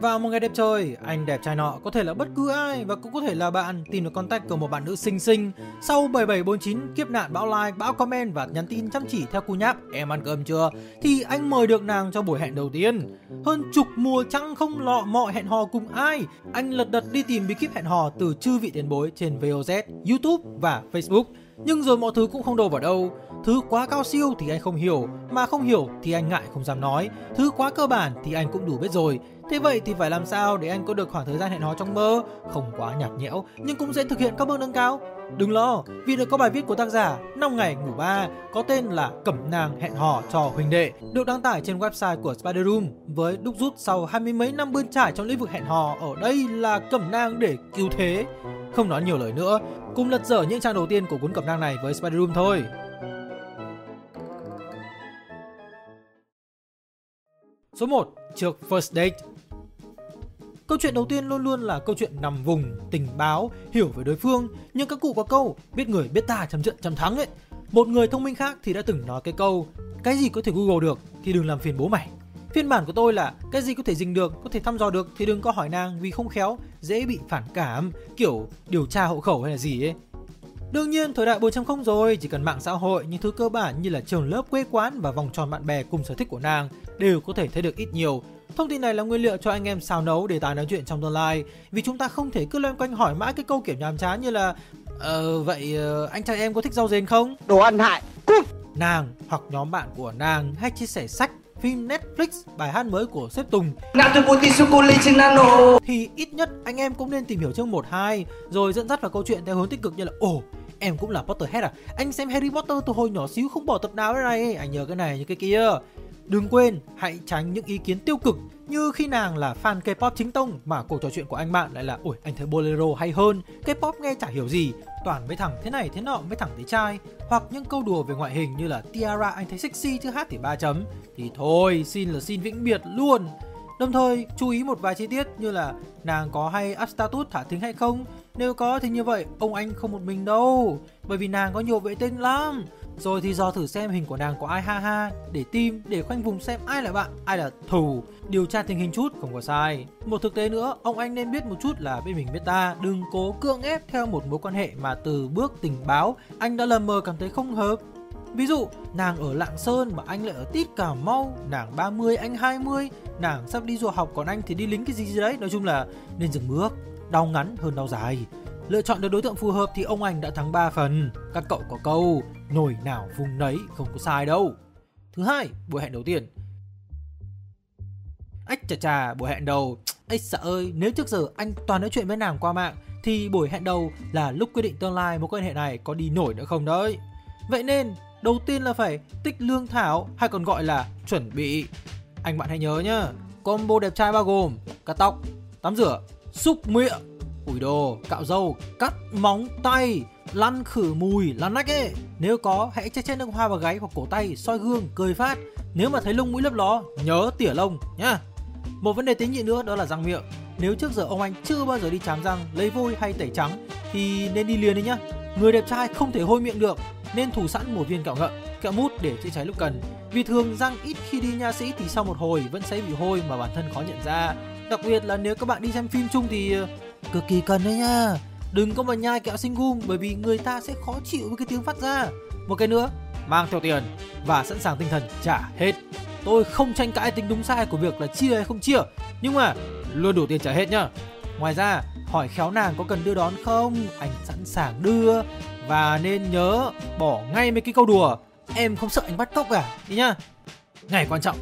Vào một ngày đẹp trời, anh đẹp trai nọ có thể là bất cứ ai và cũng có thể là bạn tìm được contact của một bạn nữ xinh xinh. Sau 7749 kiếp nạn bão like, bão comment và nhắn tin chăm chỉ theo cú nháp em ăn cơm chưa thì anh mời được nàng cho buổi hẹn đầu tiên. Hơn chục mùa trăng không lọ mọ hẹn hò cùng ai, anh lật đật đi tìm bí kíp hẹn hò từ chư vị tiền bối trên VOZ, YouTube và Facebook. Nhưng rồi mọi thứ cũng không đâu vào đâu. Thứ quá cao siêu thì anh không hiểu Mà không hiểu thì anh ngại không dám nói. Thứ quá cơ bản thì anh cũng đủ biết rồi. Thế vậy thì phải làm sao để anh có được khoảng thời gian hẹn hò trong mơ? Không quá nhạt nhẽo Nhưng cũng sẽ thực hiện các bước nâng cao. Đừng lo, vì đã có bài viết của tác giả 5 ngày ngủ ba có tên là Cẩm nàng hẹn hò cho huynh đệ được đăng tải trên website của Spider Room với đúc rút sau hai mươi mấy năm bươn trải trong lĩnh vực hẹn hò ở đây là cẩm nang để cứu thế. Không nói nhiều lời nữa, cùng lật dở những trang đầu tiên của cuốn cẩm nang này với Spider Room thôi. Số 1. Trước First Date Câu chuyện đầu tiên luôn luôn là câu chuyện nằm vùng, tình báo, hiểu về đối phương. Nhưng các cụ có câu, biết người biết ta chấm trận chấm thắng ấy. Một người thông minh khác thì đã từng nói cái câu, cái gì có thể Google được thì đừng làm phiền bố mày. Phiên bản của tôi là cái gì có thể dình được, có thể thăm dò được thì đừng có hỏi nàng vì không khéo, dễ bị phản cảm, kiểu điều tra hộ khẩu hay là gì ấy. Đương nhiên, thời đại 4.0 rồi, chỉ cần mạng xã hội, những thứ cơ bản như là trường lớp quê quán và vòng tròn bạn bè cùng sở thích của nàng đều có thể thấy được ít nhiều. Thông tin này là nguyên liệu cho anh em xào nấu để tài nói chuyện trong tương lai, vì chúng ta không thể cứ loanh quanh hỏi mãi cái câu kiểu nhàm chán như là Ờ, vậy uh, anh trai em có thích rau rền không? Đồ ăn hại! Nàng hoặc nhóm bạn của nàng hay chia sẻ sách, phim Netflix, bài hát mới của Sếp Tùng. Thì ít nhất anh em cũng nên tìm hiểu chương 1 2 rồi dẫn dắt vào câu chuyện theo hướng tích cực như là ồ em cũng là Potterhead à? Anh xem Harry Potter từ hồi nhỏ xíu không bỏ tập nào thế này. Anh nhớ cái này như cái kia đừng quên, hãy tránh những ý kiến tiêu cực như khi nàng là fan K-pop chính tông mà cuộc trò chuyện của anh bạn lại là ôi anh thấy bolero hay hơn? K-pop nghe chả hiểu gì. Toàn với thẳng thế này thế nọ mới thẳng thế trai. Hoặc những câu đùa về ngoại hình như là, Tiara, anh thấy sexy chứ hát thì ba chấm. Thì thôi, xin là xin vĩnh biệt luôn. Đồng thời, chú ý một vài chi tiết như là, nàng có hay up status thả thính hay không? Nếu có thì như vậy, ông anh không một mình đâu. Bởi vì nàng có nhiều vệ tinh lắm. Rồi thì dò thử xem hình của nàng có ai ha ha Để tim, để khoanh vùng xem ai là bạn, ai là thù Điều tra tình hình chút không có sai Một thực tế nữa, ông anh nên biết một chút là bên mình biết ta Đừng cố cưỡng ép theo một mối quan hệ mà từ bước tình báo Anh đã lờ mờ cảm thấy không hợp Ví dụ, nàng ở Lạng Sơn mà anh lại ở Tít Cà Mau, nàng 30, anh 20, nàng sắp đi du học còn anh thì đi lính cái gì gì đấy. Nói chung là nên dừng bước, đau ngắn hơn đau dài. Lựa chọn được đối tượng phù hợp thì ông anh đã thắng 3 phần. Các cậu có câu, nổi nào vùng nấy, không có sai đâu. Thứ hai, buổi hẹn đầu tiên. Ách chà chà, buổi hẹn đầu. ách sợ ơi, nếu trước giờ anh toàn nói chuyện với nàng qua mạng thì buổi hẹn đầu là lúc quyết định tương lai mối quan hệ này có đi nổi nữa không đấy. Vậy nên đầu tiên là phải tích lương thảo hay còn gọi là chuẩn bị. Anh bạn hãy nhớ nhá, combo đẹp trai bao gồm cắt tóc, tắm rửa, xúc miệng, ủi đồ, cạo râu, cắt móng tay, lăn khử mùi, lăn nách ấy. Nếu có, hãy che che nước hoa vào gáy hoặc cổ tay, soi gương, cười phát. Nếu mà thấy lông mũi lấp ló, nhớ tỉa lông nhá. Một vấn đề tế nhị nữa đó là răng miệng. Nếu trước giờ ông anh chưa bao giờ đi chám răng, lấy vôi hay tẩy trắng thì nên đi liền đi nhá. Người đẹp trai không thể hôi miệng được nên thủ sẵn một viên kẹo ngậm, kẹo mút để chữa cháy lúc cần. Vì thường răng ít khi đi nha sĩ thì sau một hồi vẫn sẽ bị hôi mà bản thân khó nhận ra. Đặc biệt là nếu các bạn đi xem phim chung thì cực kỳ cần đấy nha. Đừng có mà nhai kẹo sinh gum bởi vì người ta sẽ khó chịu với cái tiếng phát ra. Một cái nữa, mang theo tiền và sẵn sàng tinh thần trả hết. Tôi không tranh cãi tính đúng sai của việc là chia hay không chia, nhưng mà luôn đủ tiền trả hết nhá. Ngoài ra, hỏi khéo nàng có cần đưa đón không, anh sẵn sàng đưa và nên nhớ bỏ ngay mấy cái câu đùa Em không sợ anh bắt cóc cả Đi nhá Ngày quan trọng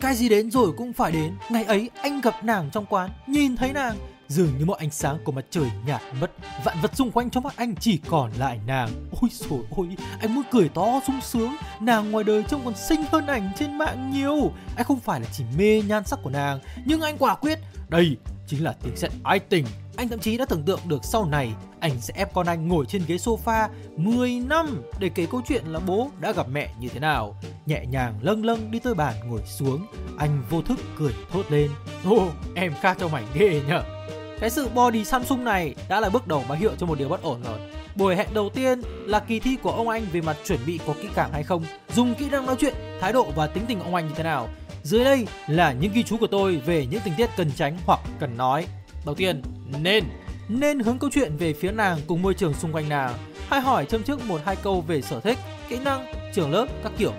Cái gì đến rồi cũng phải đến Ngày ấy anh gặp nàng trong quán Nhìn thấy nàng Dường như mọi ánh sáng của mặt trời nhạt mất Vạn vật xung quanh trong mắt anh chỉ còn lại nàng Ôi trời ôi Anh muốn cười to sung sướng Nàng ngoài đời trông còn xinh hơn ảnh trên mạng nhiều Anh không phải là chỉ mê nhan sắc của nàng Nhưng anh quả quyết Đây chính là tiếng sét ái tình anh thậm chí đã tưởng tượng được sau này anh sẽ ép con anh ngồi trên ghế sofa 10 năm để kể câu chuyện là bố đã gặp mẹ như thế nào. Nhẹ nhàng lâng lâng đi tới bàn ngồi xuống, anh vô thức cười thốt lên. Ô, em khác trong mảnh ghê nhở. Cái sự body Samsung này đã là bước đầu báo hiệu cho một điều bất ổn rồi. Buổi hẹn đầu tiên là kỳ thi của ông anh về mặt chuẩn bị có kỹ càng hay không, dùng kỹ năng nói chuyện, thái độ và tính tình ông anh như thế nào. Dưới đây là những ghi chú của tôi về những tình tiết cần tránh hoặc cần nói. Đầu tiên, nên nên hướng câu chuyện về phía nàng cùng môi trường xung quanh nàng. Hay hỏi châm trước một hai câu về sở thích, kỹ năng, trường lớp, các kiểu.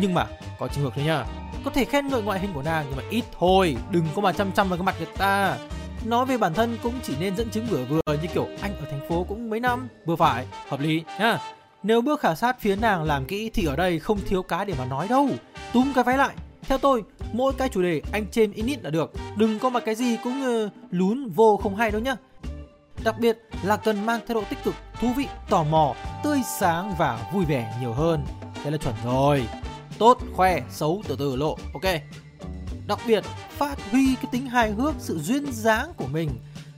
Nhưng mà có trường hợp thế nha. Có thể khen ngợi ngoại hình của nàng nhưng mà ít thôi, đừng có mà chăm chăm vào cái mặt người ta. Nói về bản thân cũng chỉ nên dẫn chứng vừa vừa như kiểu anh ở thành phố cũng mấy năm, vừa phải, hợp lý nhá. Nếu bước khảo sát phía nàng làm kỹ thì ở đây không thiếu cái để mà nói đâu. Túm cái váy lại. Theo tôi, mỗi cái chủ đề anh chêm ít ít là được. Đừng có mà cái gì cũng uh, lún vô không hay đâu nhá. Đặc biệt là cần mang thái độ tích cực, thú vị, tò mò, tươi sáng và vui vẻ nhiều hơn. Thế là chuẩn rồi. Tốt, khoe, xấu, từ từ lộ. Ok. Đặc biệt, phát huy cái tính hài hước, sự duyên dáng của mình.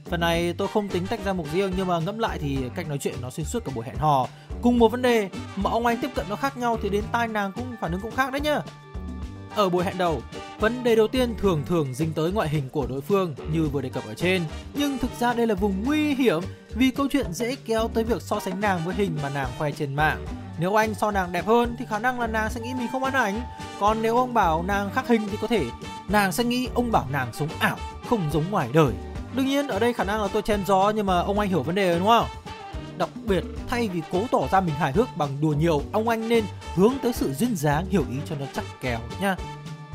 Phần này tôi không tính tách ra mục riêng nhưng mà ngẫm lại thì cách nói chuyện nó xuyên suốt cả buổi hẹn hò. Cùng một vấn đề mà ông anh tiếp cận nó khác nhau thì đến tai nàng cũng phản ứng cũng khác đấy nhá. Ở buổi hẹn đầu, vấn đề đầu tiên thường thường dính tới ngoại hình của đối phương như vừa đề cập ở trên. Nhưng thực ra đây là vùng nguy hiểm vì câu chuyện dễ kéo tới việc so sánh nàng với hình mà nàng khoe trên mạng. Nếu anh so nàng đẹp hơn thì khả năng là nàng sẽ nghĩ mình không ăn ảnh. Còn nếu ông bảo nàng khác hình thì có thể nàng sẽ nghĩ ông bảo nàng sống ảo, không giống ngoài đời. Đương nhiên ở đây khả năng là tôi chen gió nhưng mà ông anh hiểu vấn đề rồi đúng không? Đặc biệt, thay vì cố tỏ ra mình hài hước bằng đùa nhiều, ông anh nên hướng tới sự duyên dáng hiểu ý cho nó chắc kèo nha.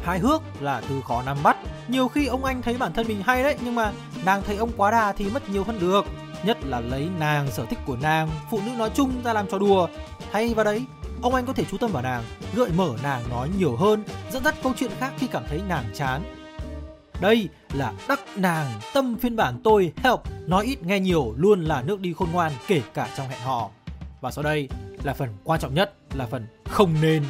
Hài hước là từ khó nắm bắt. Nhiều khi ông anh thấy bản thân mình hay đấy, nhưng mà nàng thấy ông quá đà thì mất nhiều hơn được. Nhất là lấy nàng, sở thích của nàng, phụ nữ nói chung ra làm trò đùa. hay vào đấy, ông anh có thể chú tâm vào nàng, gợi mở nàng nói nhiều hơn, dẫn dắt câu chuyện khác khi cảm thấy nàng chán. Đây là đắc nàng tâm phiên bản tôi help nói ít nghe nhiều luôn là nước đi khôn ngoan kể cả trong hẹn hò. Và sau đây là phần quan trọng nhất là phần không nên.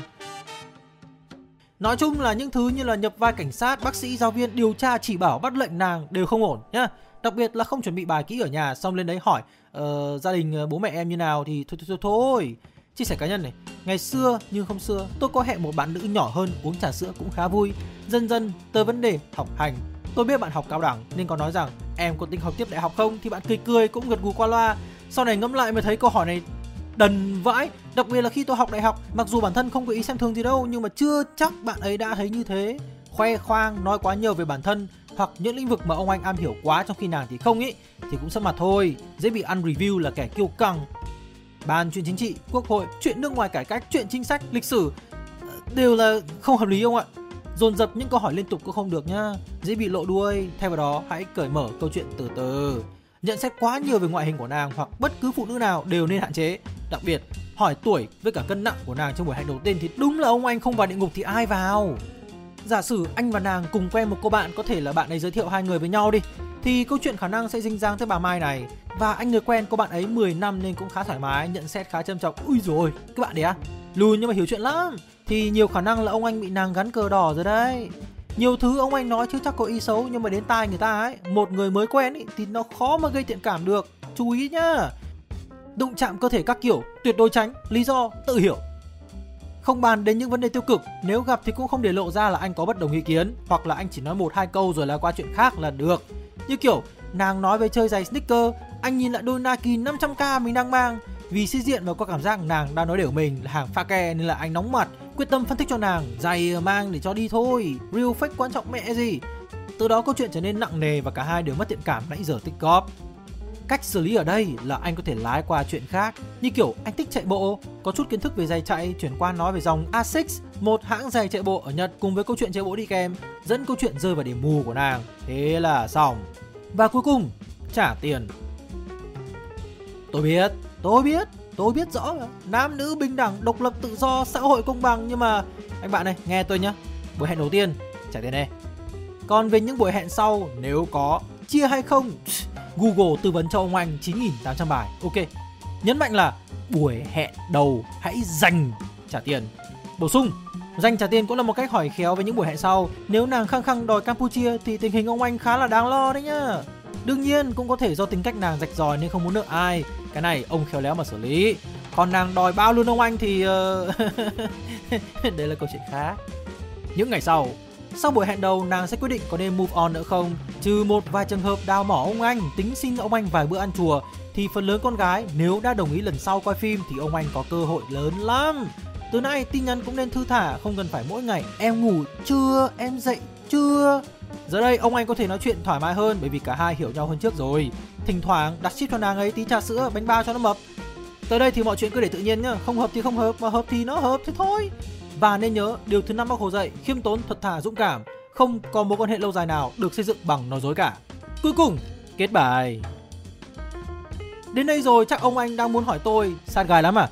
Nói chung là những thứ như là nhập vai cảnh sát, bác sĩ, giáo viên, điều tra chỉ bảo bắt lệnh nàng đều không ổn nhá. Đặc biệt là không chuẩn bị bài kỹ ở nhà xong lên đấy hỏi uh, gia đình uh, bố mẹ em như nào thì thôi thôi thôi thôi. Chia sẻ cá nhân này, ngày xưa nhưng không xưa, tôi có hẹn một bạn nữ nhỏ hơn uống trà sữa cũng khá vui. Dần dần tới vấn đề học hành, tôi biết bạn học cao đẳng nên có nói rằng em có tính học tiếp đại học không? Thì bạn cười cười cũng gật gù qua loa. Sau này ngẫm lại mới thấy câu hỏi này đần vãi. Đặc biệt là khi tôi học đại học mặc dù bản thân không có ý xem thường gì đâu nhưng mà chưa chắc bạn ấy đã thấy như thế. Khoe khoang nói quá nhiều về bản thân hoặc những lĩnh vực mà ông anh am hiểu quá trong khi nàng thì không ý thì cũng sắp mặt thôi. Dễ bị ăn review là kẻ kiêu căng ban chuyện chính trị, quốc hội, chuyện nước ngoài cải cách, chuyện chính sách, lịch sử. Ờ, đều là không hợp lý không ạ. Dồn dập những câu hỏi liên tục cũng không được nhá. Dễ bị lộ đuôi. Thay vào đó, hãy cởi mở câu chuyện từ từ. Nhận xét quá nhiều về ngoại hình của nàng hoặc bất cứ phụ nữ nào đều nên hạn chế. Đặc biệt, hỏi tuổi với cả cân nặng của nàng trong buổi hẹn đầu tiên thì đúng là ông anh không vào địa ngục thì ai vào? Giả sử anh và nàng cùng quen một cô bạn, có thể là bạn ấy giới thiệu hai người với nhau đi thì câu chuyện khả năng sẽ dinh dáng tới bà Mai này. Và anh người quen cô bạn ấy 10 năm nên cũng khá thoải mái, nhận xét khá châm trọng. Ui rồi các bạn đấy à. Lùn nhưng mà hiểu chuyện lắm. Thì nhiều khả năng là ông anh bị nàng gắn cờ đỏ rồi đấy. Nhiều thứ ông anh nói chứ chắc có ý xấu, nhưng mà đến tai người ta ấy. Một người mới quen ấy thì nó khó mà gây thiện cảm được. Chú ý nhá. Đụng chạm cơ thể các kiểu, tuyệt đối tránh. Lý do, tự hiểu. Không bàn đến những vấn đề tiêu cực, nếu gặp thì cũng không để lộ ra là anh có bất đồng ý kiến, hoặc là anh chỉ nói một hai câu rồi là qua chuyện khác là được như kiểu, nàng nói về chơi giày sneaker, anh nhìn lại đôi Nike 500k mình đang mang. Vì sĩ diện và có cảm giác nàng đang nói đều mình là hàng pha ke nên là anh nóng mặt, quyết tâm phân tích cho nàng, giày ờ, mang để cho đi thôi. Real fake quan trọng mẹ gì? Từ đó câu chuyện trở nên nặng nề và cả hai đều mất thiện cảm nãy giờ tích góp cách xử lý ở đây là anh có thể lái qua chuyện khác, như kiểu anh thích chạy bộ. Có chút kiến thức về giày chạy, chuyển qua nói về dòng Asics một hãng giày chạy bộ ở Nhật cùng với câu chuyện chạy bộ đi kèm, dẫn câu chuyện rơi vào điểm mù của nàng. Thế là xong. Và cuối cùng, trả tiền. Tôi biết tôi biết tôi biết rõ. Nam nữ bình đẳng, độc lập, tự do, xã hội công bằng. Nhưng mà, anh bạn này, nghe tôi nhá. Buổi hẹn đầu tiên, trả tiền đây. Còn về những buổi hẹn sau, nếu có, chia hay không? Google tư vấn cho ông anh 9.800 bài. Ok, nhấn mạnh là buổi hẹn đầu hãy dành trả tiền. Bổ sung, dành trả tiền cũng là một cách hỏi khéo với những buổi hẹn sau. Nếu nàng khăng khăng đòi Campuchia thì tình hình ông anh khá là đáng lo đấy nhá. Đương nhiên cũng có thể do tính cách nàng rạch ròi nên không muốn nợ ai. Cái này ông khéo léo mà xử lý. Còn nàng đòi bao luôn ông anh thì uh... đây là câu chuyện khác những ngày sau sau buổi hẹn đầu nàng sẽ quyết định có nên move on nữa không trừ một vài trường hợp đào mỏ ông anh tính xin ông anh vài bữa ăn chùa thì phần lớn con gái nếu đã đồng ý lần sau quay phim thì ông anh có cơ hội lớn lắm Từ nay tin nhắn cũng nên thư thả, không cần phải mỗi ngày em ngủ chưa, em dậy chưa. Giờ đây ông anh có thể nói chuyện thoải mái hơn bởi vì cả hai hiểu nhau hơn trước rồi. Thỉnh thoảng đặt ship cho nàng ấy tí trà sữa, bánh bao cho nó mập. Tới đây thì mọi chuyện cứ để tự nhiên nhá, không hợp thì không hợp, mà hợp thì nó hợp thế thôi. Và nên nhớ, điều thứ năm bác Hồ dạy, khiêm tốn, thật thà, dũng cảm, không có mối quan hệ lâu dài nào được xây dựng bằng nói dối cả. Cuối cùng, kết bài. Đến đây rồi chắc ông anh đang muốn hỏi tôi sát gài lắm à?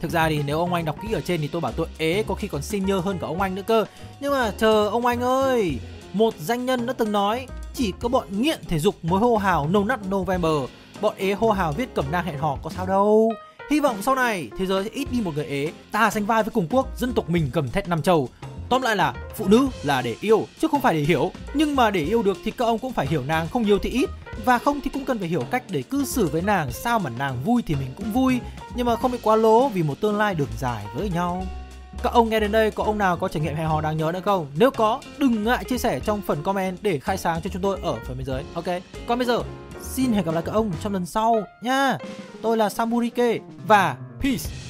Thực ra thì nếu ông anh đọc kỹ ở trên thì tôi bảo tôi ế có khi còn senior hơn cả ông anh nữa cơ. Nhưng mà chờ ông anh ơi, một danh nhân đã từng nói chỉ có bọn nghiện thể dục mới hô hào No Nut November, bọn ế hô hào viết cẩm nang hẹn hò có sao đâu. Hy vọng sau này thế giới sẽ ít đi một người ế, ta sánh vai với cùng quốc, dân tộc mình cầm thét năm châu. Tóm lại là phụ nữ là để yêu chứ không phải để hiểu. Nhưng mà để yêu được thì các ông cũng phải hiểu nàng không nhiều thì ít và không thì cũng cần phải hiểu cách để cư xử với nàng sao mà nàng vui thì mình cũng vui nhưng mà không bị quá lố vì một tương lai đường dài với nhau. Các ông nghe đến đây có ông nào có trải nghiệm hẹn hò đáng nhớ nữa không? Nếu có, đừng ngại chia sẻ trong phần comment để khai sáng cho chúng tôi ở phần bên dưới. Ok. Còn bây giờ, xin hẹn gặp lại các ông trong lần sau nha. Tôi là Samurike và peace.